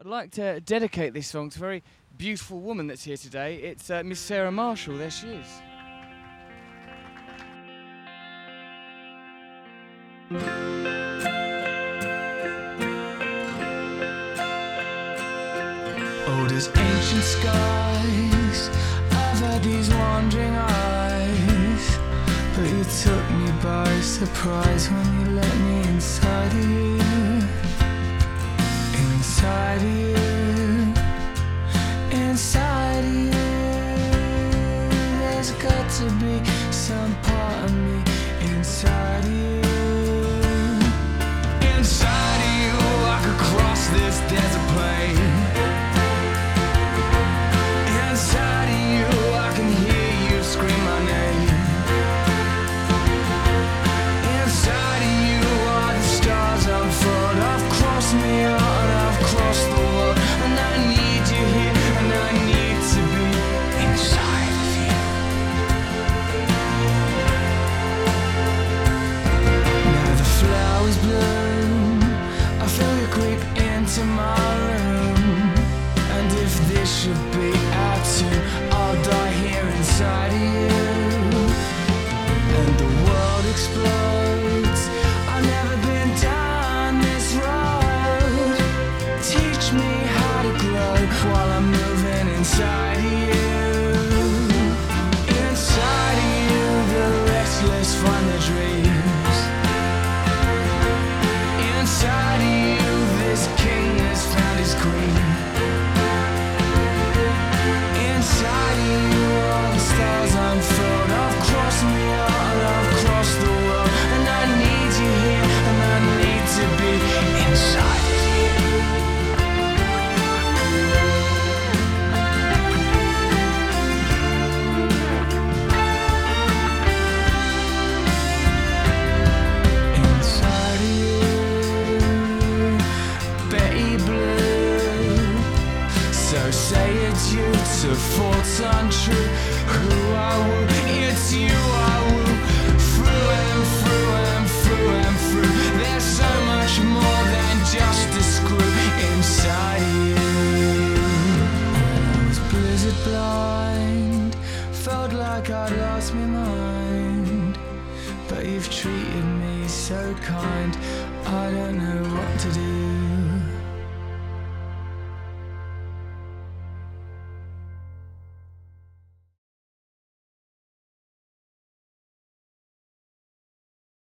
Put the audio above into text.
I'd like to dedicate this song to a very beautiful woman that's here today. It's uh, Miss Sarah Marshall. There she is. Old as ancient skies, I've had these wandering eyes. But you took me by surprise when you let inside So say it's you to faults untrue. Who I woo, it's you I woo. Through and through and through and through. There's so much more than just a screw inside you. I was blizzard blind, felt like I'd lost my mind. But you've treated me so kind, I don't know what to do.